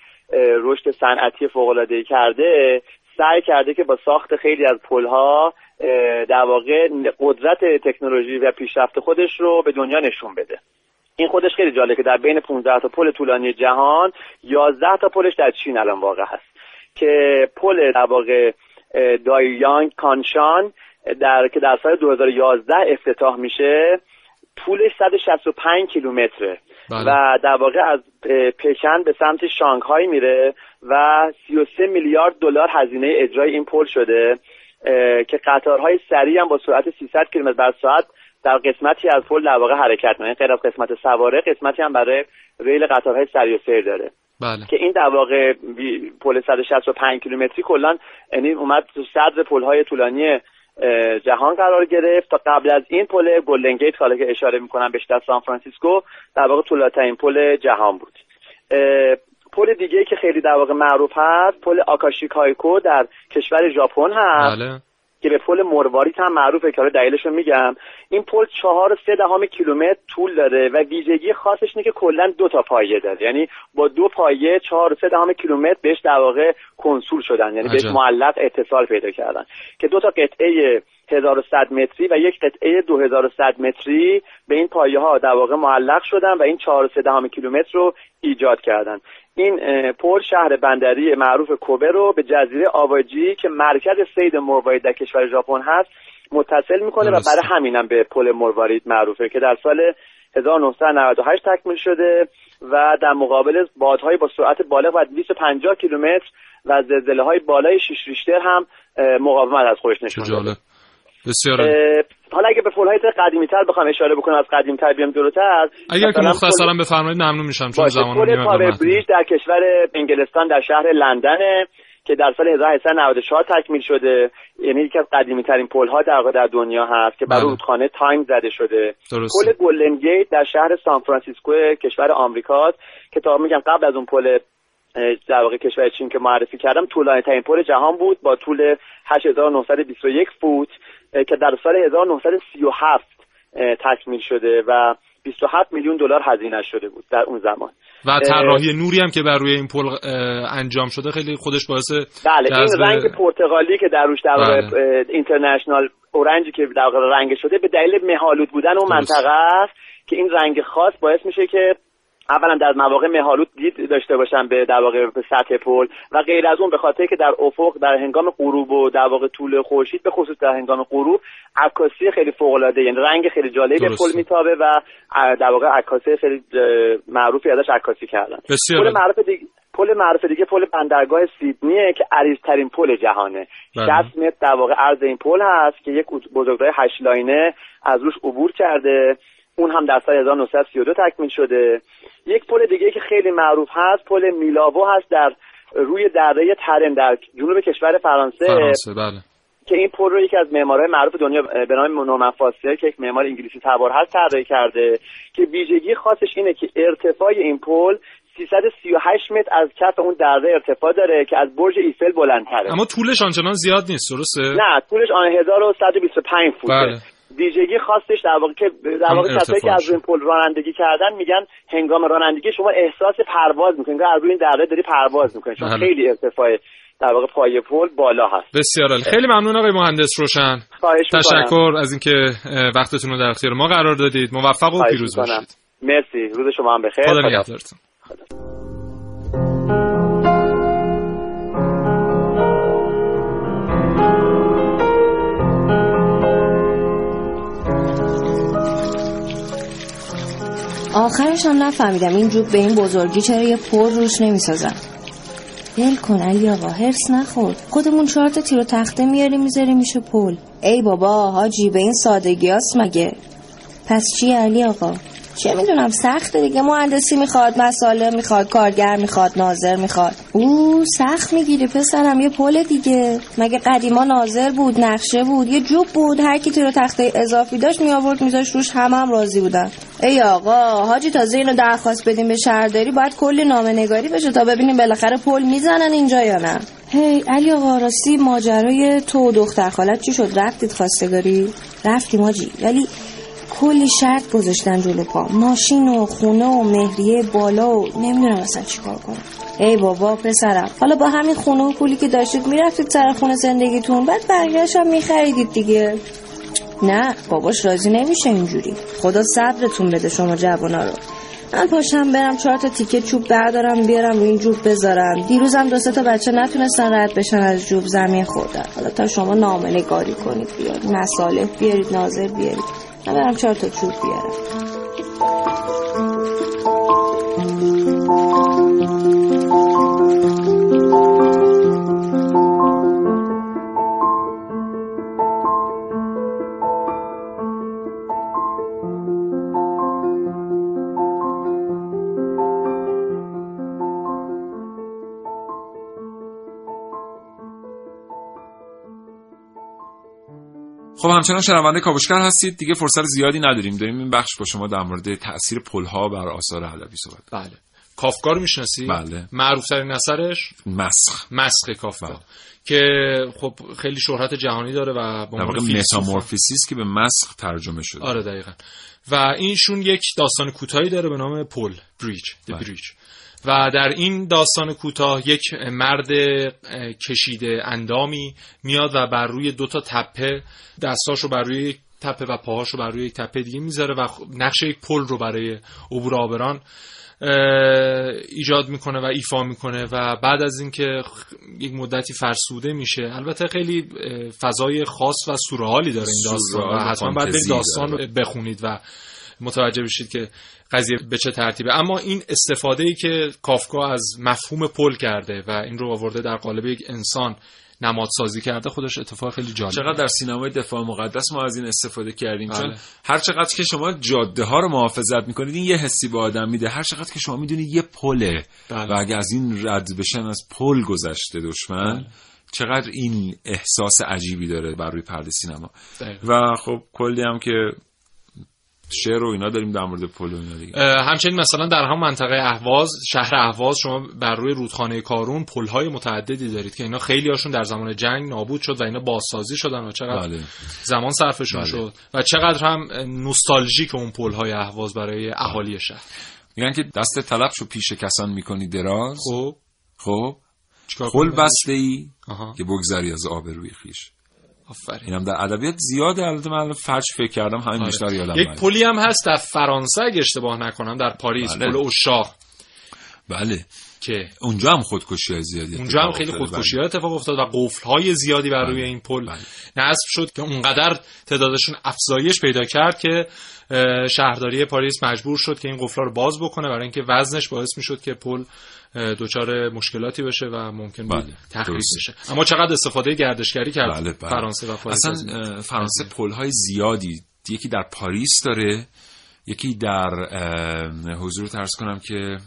رشد صنعتی فوق العاده کرده سعی کرده که با ساخت خیلی از پلها در واقع قدرت تکنولوژی و پیشرفت خودش رو به دنیا نشون بده. این خودش خیلی جالبه که در بین 15 تا پل طولانی جهان 11 تا پلش در چین الان واقع هست. که پل در واقع دایانگ کانشان در که در سال 2011 افتتاح میشه طولش 165 کیلومتره. بله. و در واقع از پکن به سمت شانگهای میره. و 33 میلیارد دلار هزینه اجرای این پل شده که قطارهای سریع هم با سرعت 300 کیلومتر بر ساعت در قسمتی از پل در واقع حرکت می‌کنه. غیر از قسمت سواره قسمتی هم برای ریل قطارهای سریع‌السیر داره. بله. که این در واقع پل 165 کیلومتری کلا یعنی اومد تو صدر پل‌های طولانی جهان قرار گرفت. تا قبل از این پل گلدن گیت حالا که اشاره می‌کنم بهش در سان فرانسیسکو در واقع طولانی‌ترین پل جهان بود. پل دیگه که خیلی در واقع معروف هست پل آکاشی کایکیو در کشور ژاپن هست. بله. که به پل مرواریت هم معروفه که دلیلش رو میگم. این پل چهار سه دهم کیلومتر طول داره و ویژگی خاصش اینه که کلا دو تا پایه داره. یعنی با دو پایه چهار سه دهم کیلومتر بهش در واقع کنسول شدن. یعنی بهش معلق اتصال پیدا کردن. که دو تا قطعه 1100 متری و یک قطعه 2100 متری به این پایه ها در واقع معلق شدن و این 4 دهم کیلومتر رو ایجاد کردن. این پل شهر بندری معروف کوبه رو به جزیره آواجی که مرکز سید مروارید در کشور ژاپن هست متصل می‌کنه و برای همینم به پل مروارید معروفه که در سال 1998 تکمیل شده و در مقابل بادهای با سرعت بالغ و 250 کیلومتر و زلزله های بالای 6 ریشتر هم مقاومت از خودش نشون داده. بسیار حالا اگه به پل‌های قدیمی تر بخوام اشاره بکنم از قدیم تر بیام جلوتر اگر که مختصرا بفرمایید ممنون میشم چون زمان پاور بریج در کشور انگلستان در شهر لندنه که در سال 1894 تکمیل شده. یعنی یکی از قدیمی ترین پل ها در در دنیا هست که بر بله. رودخانه تایمز زده شده. پل گلدن گیت در شهر سان فرانسیسکو کشور آمریکاست که تا میگم قبل از اون پل در واقع کشور چین که معرفی کردم طولانی ترین پل جهان بود با طول 8921 فوت. که در سال 1937 تکمیل شده و 27 میلیون دلار هزینه شده بود در اون زمان و طراحی نوری هم که بر روی این پل انجام شده خیلی خودش باعث بله این رنگ پرتغالی که در روش در واقع بله. اینترنشنال اورنجی که در واقع رنگ شده به دلیل مهالود بودن اون منطقه است که این رنگ خاص باعث میشه که اولا در مواقع مهالود دید داشته باشن به در واقع به سطح پل و غیر از اون به خاطر که در افق در هنگام غروب و در واقع طول خورشید به خصوص در هنگام غروب عکاسی خیلی فوق العاده یعنی رنگ خیلی جالبی به پل میتابه و در واقع عکاسی خیلی معروفی ازش عکاسی کردن. پل معروف دیگه پل معروف دیگه پل بندرگاه سیدنیه که عریضترین پل جهانه. 60 بله. متر در واقع عرض این پل هست که یک بزرگراه هشت لاینه از روش عبور کرده. اون هم در سال 1932 تکمیل شده. یک پل دیگه که خیلی معروف هست پل میلاوو هست در روی دره ترن در جنوب کشور فرانسه. فرانسه بله. که این پل رو یکی از معمارهای معروف دنیا به نام نورمن که یک معمار انگلیسی تبار هست طراحی کرده. که ویژگی خاصش اینه که ارتفاع این پل 338 متر از کف اون دره ارتفاع داره که از برج ایفل بلندتره. اما طولش آنچنان زیاد نیست درسته؟ نه طولش آن 1125 فوته. بله. ویژگی خاصش در واقع که در واقع کسایی که از روی پل رانندگی کردن میگن هنگام رانندگی شما احساس پرواز می‌کنید از روی این دره داری پرواز می‌کنید چون بله. خیلی ارتفاع در واقع پای پل بالا هست. بسیار عالی. خیلی ممنون آقای مهندس روشن. تشکر از اینکه وقتتون رو در اختیار ما قرار دادید. موفق و پیروز باشید. مرسی. روز شما هم بخیر. خدا نگهدارتون. آخرش هم نفهمیدم این جوب به این بزرگی چرا یه پر روش نمی‌سازم دل کن علی آقا هرس نخور. خودمون چهار تا تیر و تخته میاریم می‌ذاریم میشه پل. ای بابا حاجی به این سادگی هست مگه؟ پس چی علی آقا؟ چه می‌دونم سخته دیگه. مهندسی می‌خواد مساله می‌خواد کارگر می‌خواد ناظر می‌خواد. او سخت می‌گیری پسرم یه پل دیگه. مگه قدیما ناظر بود نقشه بود؟ یه جوب بود. هر کی رو تخته اضافی داشت می آورد میذاش روش همه هم راضی بودن. ای آقا حاجی تازه اینو درخواست بدیم به شهرداری باید کلی نامه نگاری بشه تا ببینیم بالاخره پل می‌زنن اینجا یا نه. هی علی آقا راستی ماجرای تو و دختر خالت چی شد؟ رفتید خواستگاری؟ رفتیم ماجی ولی کلی شرط گذاشتن جلو پا. ماشین و خونه و مهریه بالا و نمی‌دونم اصلا چیکار کنم. ای بابا پسرم. حالا با همین خونه و پولی که داشتید می‌رفتید سر خونه زندگیتون بعد بقیهش هم میخریدید دیگه. نه باباش راضی نمیشه اینجوری. خدا صبرتون بده شما جوانا رو. من پاشم برم چهار تا تیکه چوب بردارم بیارم روی این جوب بذارم. دیروزم دو تا بچه نتونستن رد بشن از جوب زمین خوردن. حالا تا شما نامه نگاری کنید بیارید مصالح بیارید ناظر بیارید. من برم چهار تا چوب بیارم. خب همچنان شنونده کاوشگر هستید. دیگه فرصت زیادی نداریم. داریم این بخش با شما در مورد تاثیر پلها بر آثار ادبی صحبت بله. کافکا رو می‌شناسی بله. معروف ترین اثرش؟ مسخ. مسخ کافکا بله. که خب خیلی شهرت جهانی داره و به واقع metamorphosis که به مسخ ترجمه شده. آره دقیقا. و ایشون یک داستان کوتاهی داره به نام پل bridge bridge و در این داستان کوتاه یک مرد کشیده اندامی میاد و بر روی دو تا تپه دستاشو بر روی یک تپه و پاهاشو بر روی یک تپه دیگه می‌ذاره و نقشه یک پل رو برای عبور آبران ایجاد می‌کنه و ایفا می‌کنه و بعد از اینکه یک مدتی فرسوده میشه. البته خیلی فضای خاص و سورئالی داره این داستان و حتما بعد داستان رو بخونید و متوجه بشید که قضیه به چه ترتیبه اما این استفاده ای که کافکا از مفهوم پل کرده و این رو آورده در قالب یک انسان نمادسازی کرده خودش اتفاق خیلی جالب چقدر در سینمای دفاع مقدس ما از این استفاده کردیم بله. چون هر چقدر که شما جاده ها رو محافظت می‌کنید این یه حسی به آدم میده هر چقدر که شما می‌دونید یه پله بله. و اگه از این رد بشن از پل گذشته دشمن بله. چقدر این احساس عجیبی داره بر روی پرده سینما و خب کلی هم که شعر و اینا داریم در مورد پل اینا دیگه همچنین مثلا در هم منطقه اهواز شهر اهواز شما بر روی رودخانه کارون های متعددی دارید که اینا خیلی هاشون در زمان جنگ نابود شد و اینا بازسازی شدن و چقدر بله. زمان صرفشون بله. شد و چقدر هم نوستالژیک اون های اهواز برای اهالی شهر. میگن که دست طلب چو پیش کسان می‌کنی دراز. خب. خب. پل بسته ای که بگذری از آبروی خویش. آفرین اینم در ادبیات زیاده البته من فرج فکر کردم همین آره. بیشتر یادم یک پلی هم هست در فرانسه اگه اشتباه نکنم در پاریس بله. پل عشاق بله که اونجا هم خودکشی های زیادی اونجا هم خیلی خودکشی ها اتفاق افتاد و قفل های زیادی بر روی بله. این پل بله. نصب شد که اونقدر تعدادشون افزایش پیدا کرد که شهرداری پاریس مجبور شد که این قفل رو باز بکنه برای اینکه وزنش باعث می‌شد که پل دچار مشکلاتی بشه و ممکن بود بله. تخریب بشه اما چقدر استفاده گردشگری کرد بله بله. فرانسه و پاریس اصلا فرانسه پل های زیادی یکی در پاریس داره یکی در حضور ترس کنم که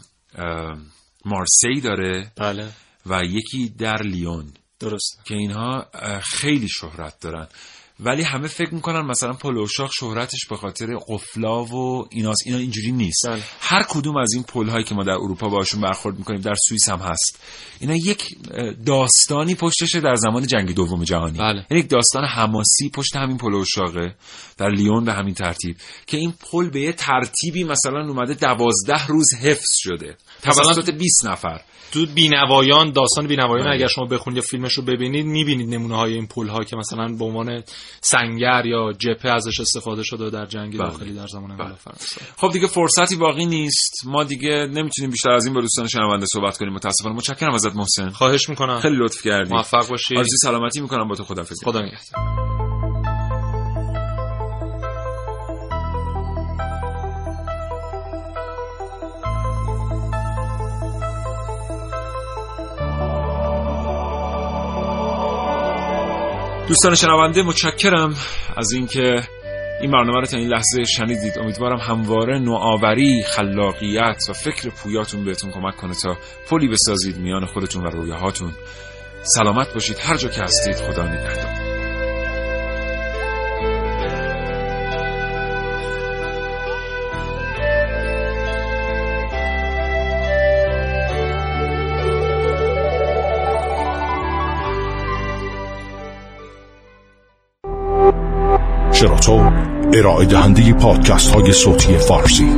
مارسی داره بله. و یکی در لیون درست که اینها خیلی شهرت دارن ولی همه فکر می‌کنن مثلا پلوشاق شهرتش به خاطر قفلا و ایناست اینا اینجوری نیست. بله. هر کدوم از این پل هایی که ما در اروپا باشون برخورد می‌کنیم در سوئیس هم هست. اینا یک داستانی پشتشه در زمان جنگ دوم جهانی. بله. یک داستان حماسی پشت همین پلوشاقه در لیون به همین ترتیب. که این پل به یه ترتیبی مثلا اومده دوازده روز حفظ شده. توسط 20 نفر. تو بینوایان داستان بینوایان بله. اگر شما بخونید یا فیلمش رو ببینید می‌بینید نمونه های این پل ها که مثلا به عنوان سنگر یا جپه ازش استفاده شده در جنگ بله. داخلی در زمان انقلاب بله. فرانسه خب دیگه فرصتی باقی نیست. ما دیگه نمی‌تونیم بیشتر از این با دوستان شنونده صحبت کنیم. متاسفانه. متشکرم ازت محسن. خواهش می‌کنم. خیلی لطف کردی. موفق باشی. آرزوی سلامتی می‌کنم با تو. خدافظی خدا نگهدار. دوستان شنونده متشکرم از اینکه این برنامه رو تا این لحظه شنیدید. امیدوارم همواره نوآوری خلاقیت و فکر پویاتون بهتون کمک کنه تا پلی بسازید میان خودتون و رویاهاتون. سلامت باشید. هر جا که هستید خدا نگهدار. شراطو ارائه دهنده پادکست های صوتی فارسی؟